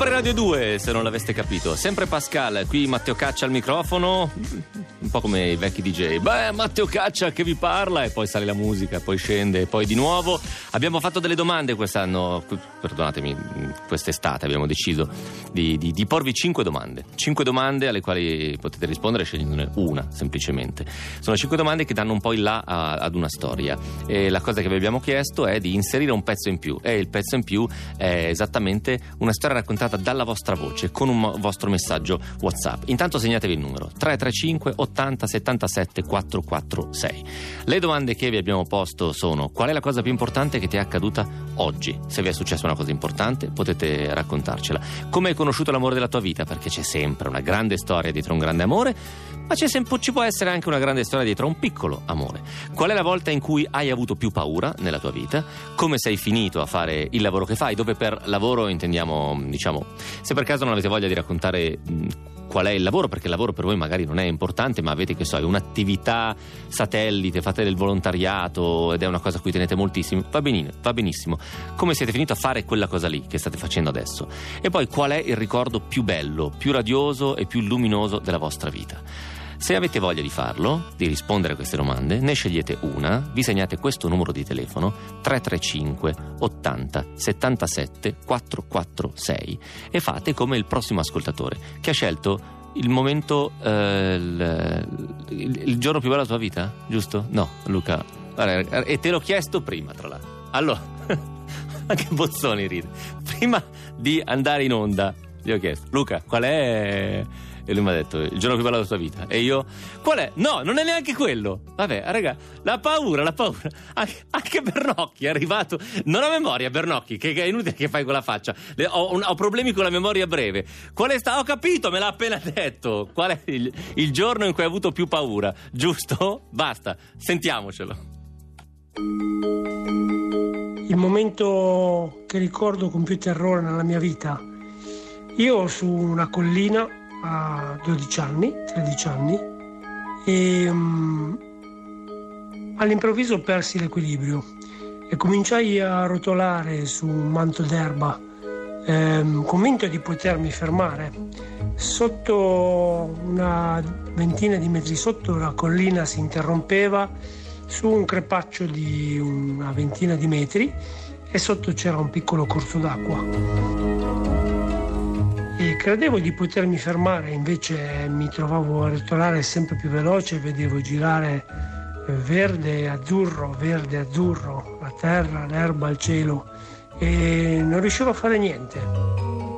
Sempre Radio 2, se non l'aveste capito. Sempre Pascal, qui Matteo Caccia al microfono. Po' come i vecchi DJ. Beh, Matteo Caccia che vi parla e poi sale la musica, poi scende e poi di nuovo. Abbiamo fatto delle domande quest'anno, perdonatemi, quest'estate abbiamo deciso di, di- di porvi cinque domande. Cinque domande alle quali potete rispondere scegliendone una, semplicemente. Sono cinque domande che danno un po' il là a- ad una storia. E la cosa che vi abbiamo chiesto è di inserire un pezzo in più. E il pezzo in più è esattamente una storia raccontata dalla vostra voce con un vostro messaggio WhatsApp. Intanto segnatevi il numero 335 80 77 446. Le domande che vi abbiamo posto sono: qual è la cosa più importante che ti è accaduta oggi? Se vi è successa una cosa importante, potete raccontarcela. Come hai conosciuto l'amore della tua vita? Perché c'è sempre una grande storia dietro un grande amore, ma sempre- ci può essere anche una grande storia dietro un piccolo amore. Qual è la volta in cui hai avuto più paura nella tua vita? Come sei finito a fare il lavoro che fai? Dove per lavoro intendiamo, diciamo, se per caso non avete voglia di raccontare qual è il lavoro, perché il lavoro per voi magari non è importante, ma avete che so, un'attività satellite, fate del volontariato ed è una cosa a cui tenete moltissimo, va benissimo, va benissimo. Come siete finito a fare quella cosa lì che state facendo adesso? E poi qual è il ricordo più bello, più radioso e più luminoso della vostra vita? Se avete voglia di farlo, di rispondere a queste domande, ne scegliete una, vi segnate questo numero di telefono 335 80 77 446 e fate come il prossimo ascoltatore che ha scelto il momento, eh, il, il- giorno più bello della tua vita, giusto? No, Luca. E te l'ho chiesto prima, tra l'altro. Allora, anche Bozzoni ride. Prima di andare in onda, gli ho chiesto, Luca, qual è E lui mi ha detto, il giorno più bello della tua vita. E io, qual è? No, non è neanche quello. Vabbè, raga, la paura, la paura. Anche, Bernocchi è arrivato. Non ho memoria, Bernocchi, che, è inutile che fai quella faccia. Le- ho, un- ho problemi con la memoria breve. Qual è sta- Ho capito, me l'ha appena detto. Qual è il, il giorno in cui hai avuto più paura? Giusto? Basta, sentiamocelo. il momento che ricordo con più terrore nella mia vita. Io su una collina a 12 anni, 13 anni, e mm, all'improvviso persi l'equilibrio e cominciai a rotolare su un manto d'erba, ehm, convinto di potermi fermare. Sotto una ventina di metri sotto la collina si interrompeva su un crepaccio di una ventina di metri e sotto c'era un piccolo corso d'acqua. E credevo di potermi fermare, invece mi trovavo a rotolare sempre più veloce, vedevo girare eh, verde, azzurro, verde, azzurro, la terra, l'erba, il cielo e non riuscivo a fare niente.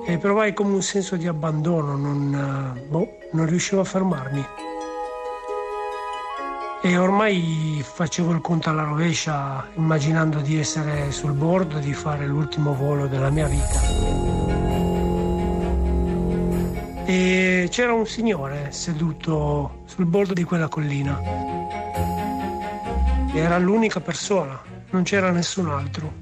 E provai come un senso di abbandono, non, eh, boh, non riuscivo a fermarmi. E ormai facevo il conto alla rovescia, immaginando di essere sul bordo, di fare l'ultimo volo della mia vita. E c'era un signore seduto sul bordo di quella collina. Era l'unica persona, non c'era nessun altro.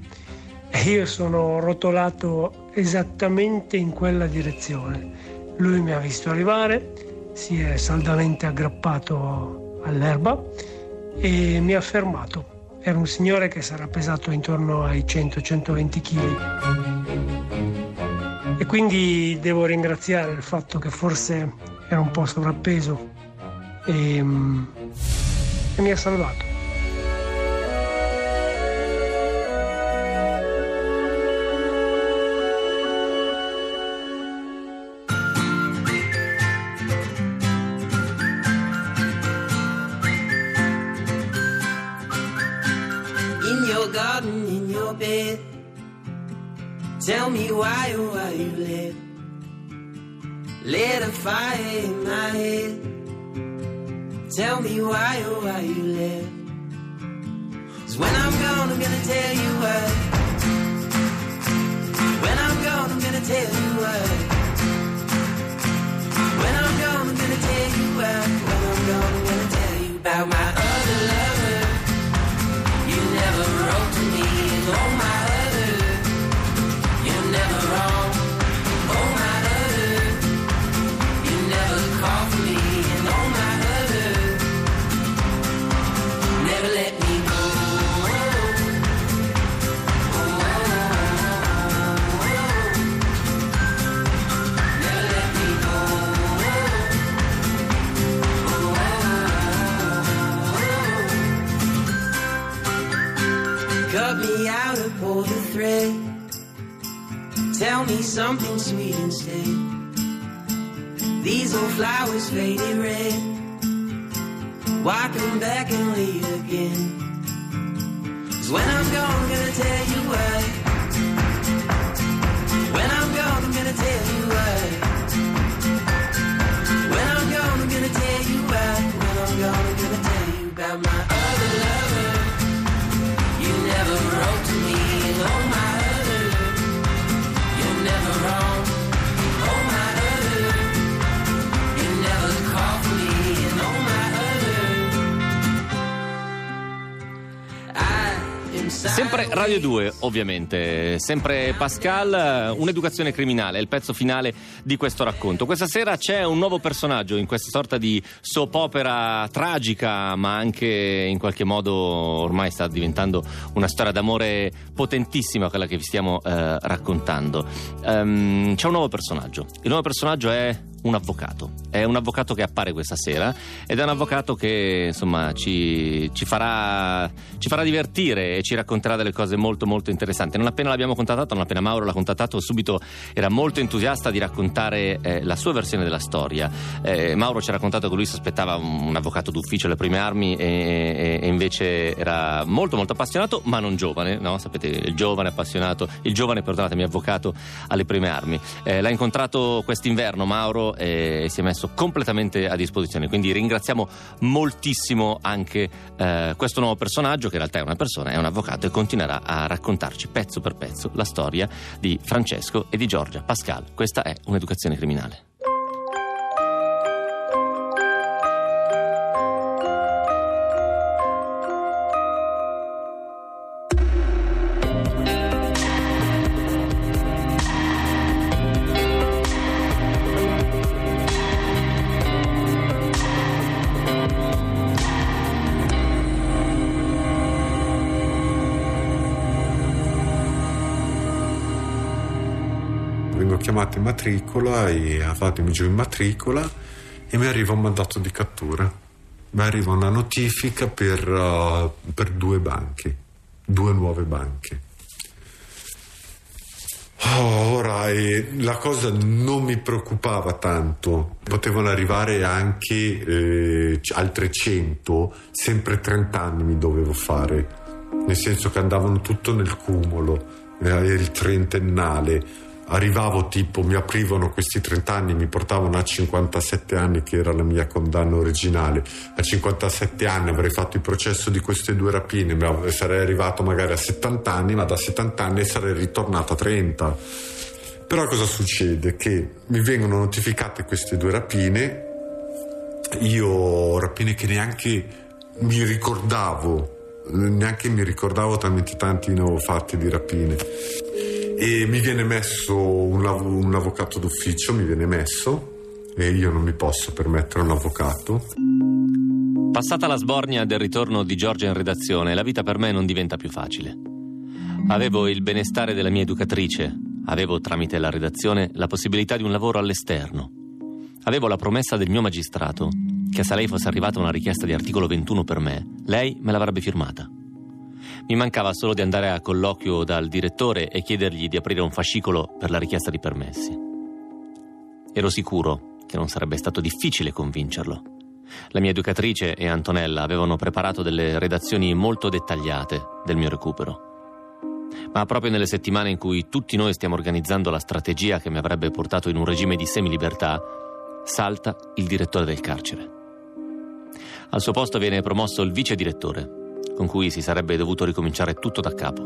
E io sono rotolato esattamente in quella direzione. Lui mi ha visto arrivare, si è saldamente aggrappato all'erba e mi ha fermato. Era un signore che sarà pesato intorno ai 100-120 kg. Quindi devo ringraziare il fatto che forse era un po' sovrappeso e, mm, e mi ha salvato. Fire in my head. Tell me why, oh, why you let. Cause when I'm gone, I'm gonna tell you why. When I'm gone, I'm gonna tell you why. When I'm gone, I'm gonna tell you why. When I'm gone, I'm gonna tell you about my other lover. You never wrote to me, oh my thread. Tell me something sweet instead. These old flowers faded red. Why come back and leave again? Cause when I'm gone, I'm gonna tell you why. When I'm gone, I'm gonna tell you why. Sempre Radio 2, ovviamente, sempre Pascal, un'educazione criminale, è il pezzo finale di questo racconto. Questa sera c'è un nuovo personaggio in questa sorta di soap opera tragica, ma anche in qualche modo ormai sta diventando una storia d'amore potentissima quella che vi stiamo eh, raccontando. Ehm, c'è un nuovo personaggio. Il nuovo personaggio è un avvocato. È un avvocato che appare questa sera ed è un avvocato che insomma ci, ci farà, ci farà divertire e ci racconterà delle cose molto molto interessanti. Non appena l'abbiamo contattato, non appena Mauro l'ha contattato, subito era molto entusiasta di raccontare eh, la sua versione della storia. Eh, Mauro ci ha raccontato che lui si aspettava un, avvocato d'ufficio alle prime armi e, e- e invece era molto molto appassionato, ma non giovane, no? Sapete, il giovane appassionato, il giovane, perdonatemi, avvocato alle prime armi. Eh, l'ha incontrato quest'inverno Mauro e si è messo completamente a disposizione. Quindi ringraziamo moltissimo anche eh, questo nuovo personaggio, che in realtà è una persona, è un avvocato e continuerà a raccontarci pezzo per pezzo la storia di Francesco e di Giorgia. Pascal, questa è un'educazione criminale. Chiamato in matricola e fatemi giù in matricola e mi arriva un mandato di cattura. Mi arriva una notifica per, uh, per due banche, due nuove banche. Oh, ora eh, la cosa non mi preoccupava tanto, potevano arrivare anche eh, altre 100, sempre 30 anni mi dovevo fare, nel senso che andavano tutto nel cumulo, era il trentennale. Arrivavo tipo, mi aprivano questi 30 anni, mi portavano a 57 anni, che era la mia condanna originale. A 57 anni avrei fatto il processo di queste due rapine, sarei arrivato magari a 70 anni, ma da 70 anni sarei ritornato a 30. Però cosa succede? Che mi vengono notificate queste due rapine, io rapine che neanche mi ricordavo, neanche mi ricordavo talmente tanti ne avevo fatti di rapine. E mi viene messo un, lav- un avvocato d'ufficio, mi viene messo, e io non mi posso permettere un avvocato. Passata la sbornia del ritorno di Giorgia in redazione, la vita per me non diventa più facile. Avevo il benestare della mia educatrice, avevo tramite la redazione la possibilità di un lavoro all'esterno. Avevo la promessa del mio magistrato che se lei fosse arrivata una richiesta di articolo 21 per me, lei me l'avrebbe firmata. Mi mancava solo di andare a colloquio dal direttore e chiedergli di aprire un fascicolo per la richiesta di permessi. Ero sicuro che non sarebbe stato difficile convincerlo. La mia educatrice e Antonella avevano preparato delle redazioni molto dettagliate del mio recupero. Ma proprio nelle settimane in cui tutti noi stiamo organizzando la strategia che mi avrebbe portato in un regime di semilibertà, salta il direttore del carcere. Al suo posto viene promosso il vice direttore, con cui si sarebbe dovuto ricominciare tutto da capo.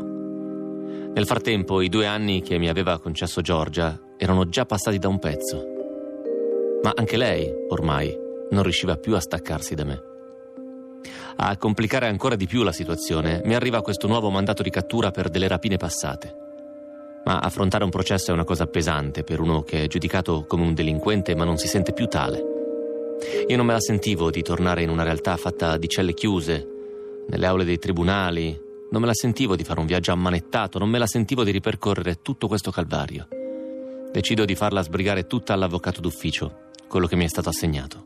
Nel frattempo, i due anni che mi aveva concesso Giorgia erano già passati da un pezzo. Ma anche lei, ormai, non riusciva più a staccarsi da me. A complicare ancora di più la situazione, mi arriva questo nuovo mandato di cattura per delle rapine passate. Ma affrontare un processo è una cosa pesante per uno che è giudicato come un delinquente ma non si sente più tale. Io non me la sentivo di tornare in una realtà fatta di celle chiuse, nelle aule dei tribunali, non me la sentivo di fare un viaggio ammanettato, non me la sentivo di ripercorrere tutto questo calvario. Decido di farla sbrigare tutta all'avvocato d'ufficio, quello che mi è stato assegnato.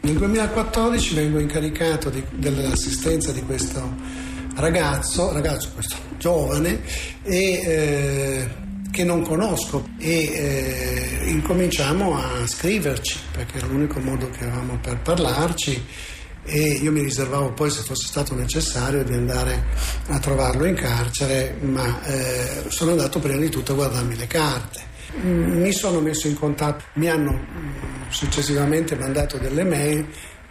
Nel 2014 vengo incaricato di- dell'assistenza di questo ragazzo, ragazzo questo giovane, e, eh, che non conosco e eh, incominciamo a scriverci perché era l'unico modo che avevamo per parlarci e io mi riservavo poi se fosse stato necessario di andare a trovarlo in carcere, ma eh, sono andato prima di tutto a guardarmi le carte. Mm, Mi sono messo in contatto, mi hanno mm, successivamente mandato delle mail,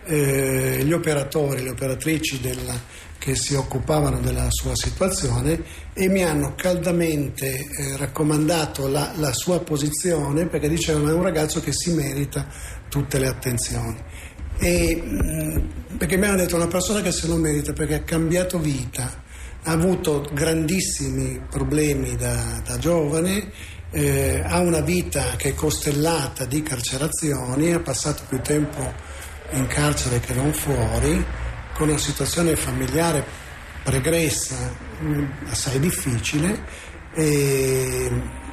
eh, gli operatori, le operatrici della- che si occupavano della sua situazione e mi hanno caldamente eh, raccomandato la, la sua posizione perché dicevano è un ragazzo che si merita tutte le attenzioni. E, mm, perché mi hanno detto una persona che se lo merita perché ha cambiato vita, ha avuto grandissimi problemi da, da giovane, eh, ha una vita che è costellata di carcerazioni, ha passato più tempo in carcere che non fuori, con una situazione familiare pregressa, mm, assai difficile. E,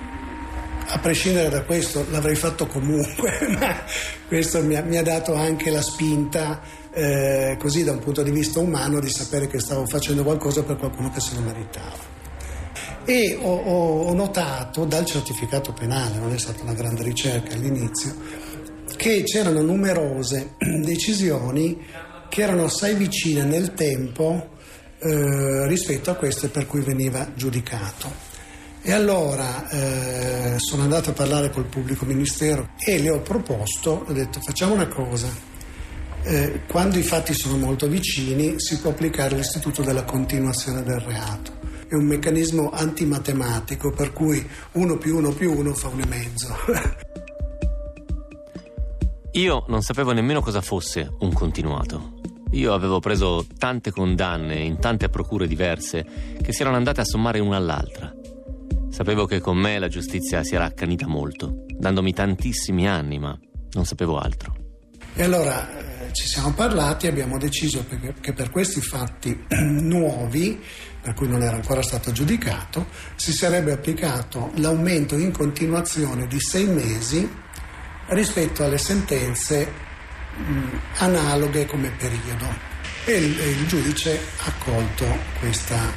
a prescindere da questo l'avrei fatto comunque, ma questo mi ha, mi ha dato anche la spinta, eh, così da un punto di vista umano, di sapere che stavo facendo qualcosa per qualcuno che se lo meritava. E ho, ho- notato dal certificato penale, non è stata una grande ricerca all'inizio, che c'erano numerose decisioni che erano assai vicine nel tempo eh, rispetto a queste per cui veniva giudicato. E allora eh, sono andato a parlare col pubblico ministero e le ho proposto, ho detto facciamo una cosa, eh, quando i fatti sono molto vicini si può applicare l'istituto della continuazione del reato. È un meccanismo antimatematico per cui uno più uno più uno fa un e mezzo. Io non sapevo nemmeno cosa fosse un continuato. Io avevo preso tante condanne in tante procure diverse che si erano andate a sommare una all'altra. Sapevo che con me la giustizia si era accanita molto, dandomi tantissimi anni, ma non sapevo altro. E allora eh, ci siamo parlati e abbiamo deciso che, che per questi fatti nuovi, per cui non era ancora stato giudicato, si sarebbe applicato l'aumento in continuazione di sei mesi rispetto alle sentenze mh, analoghe come periodo. E il, il giudice ha accolto questa,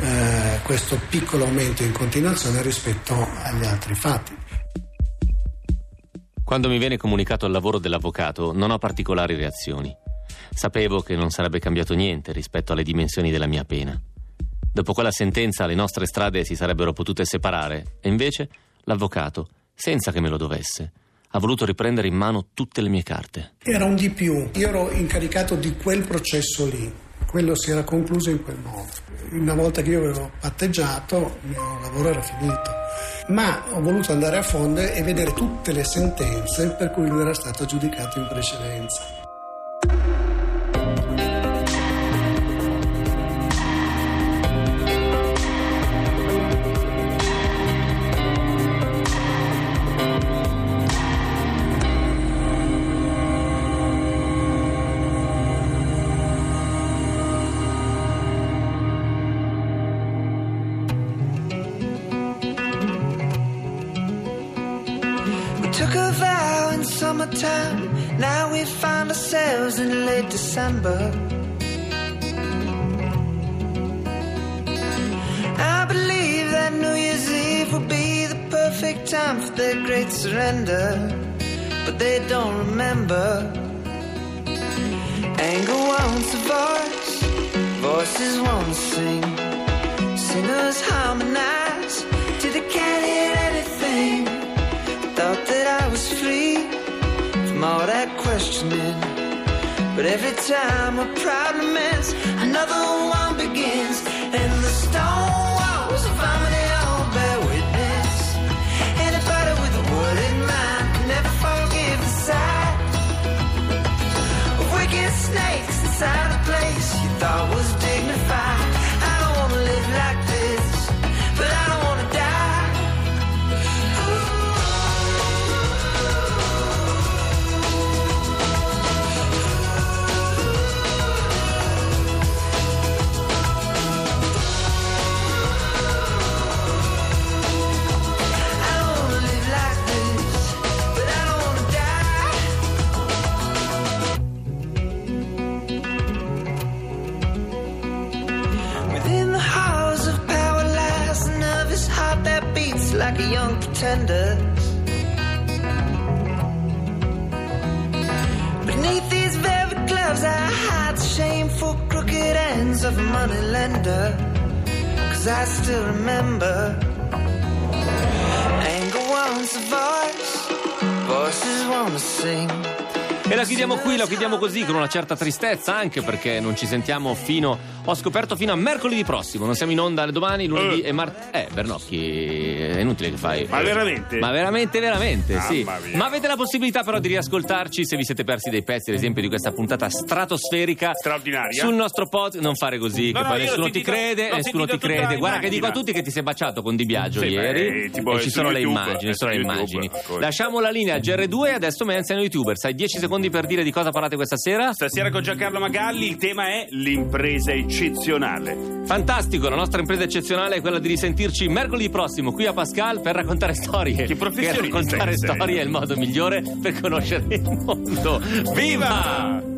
eh, questo piccolo aumento in continuazione rispetto agli altri fatti. Quando mi viene comunicato il lavoro dell'avvocato non ho particolari reazioni. Sapevo che non sarebbe cambiato niente rispetto alle dimensioni della mia pena. Dopo quella sentenza le nostre strade si sarebbero potute separare e invece l'avvocato, senza che me lo dovesse, ha voluto riprendere in mano tutte le mie carte. Era un di più, io ero incaricato di quel processo lì, quello si era concluso in quel modo. Una volta che io avevo patteggiato, il mio lavoro era finito, ma ho voluto andare a fondo e vedere tutte le sentenze per cui lui era stato giudicato in precedenza. December. I believe that New Year's Eve will be the perfect time for their great surrender. But they don't remember. Anger wants a voice, voices won't sing. Singers harmonize till they can't hear anything. Thought that I was free from all that questioning. But every time a problem ends, another one begins. And the stone walls of harmony all bear witness. Anybody with a word in mind can never forgive the sight of wicked snakes inside con una certa tristezza, anche perché non ci sentiamo fino. Ho scoperto fino a mercoledì prossimo. Non siamo in onda domani, lunedì Eh. e martedì. Eh, Bernocchi, è inutile che fai. Ma veramente? Ma veramente, veramente, sì. Mamma mia. Ma avete la possibilità però di riascoltarci se vi siete persi dei pezzi, ad esempio, di questa puntata stratosferica. Straordinaria. Sul nostro podcast. Non fare così, No, che no, poi nessuno ti sentito- crede, nessuno ti crede. Guarda che dico a tutti che ti sei baciato con Di Biagio Sì, ieri. beh, e ci sono le immagini, sono le immagini. Lasciamo la linea a GR2 e adesso Menzi hanno YouTuber. Sai 10 secondi per dire di cosa parlate questa sera? Stasera con Giancarlo Magalli il tema è l'impresa eccezionale. Fantastico, la nostra impresa eccezionale è quella di risentirci mercoledì prossimo qui a Pascal per raccontare storie. Che professionista raccontare storie è il modo migliore per conoscere il mondo. Viva!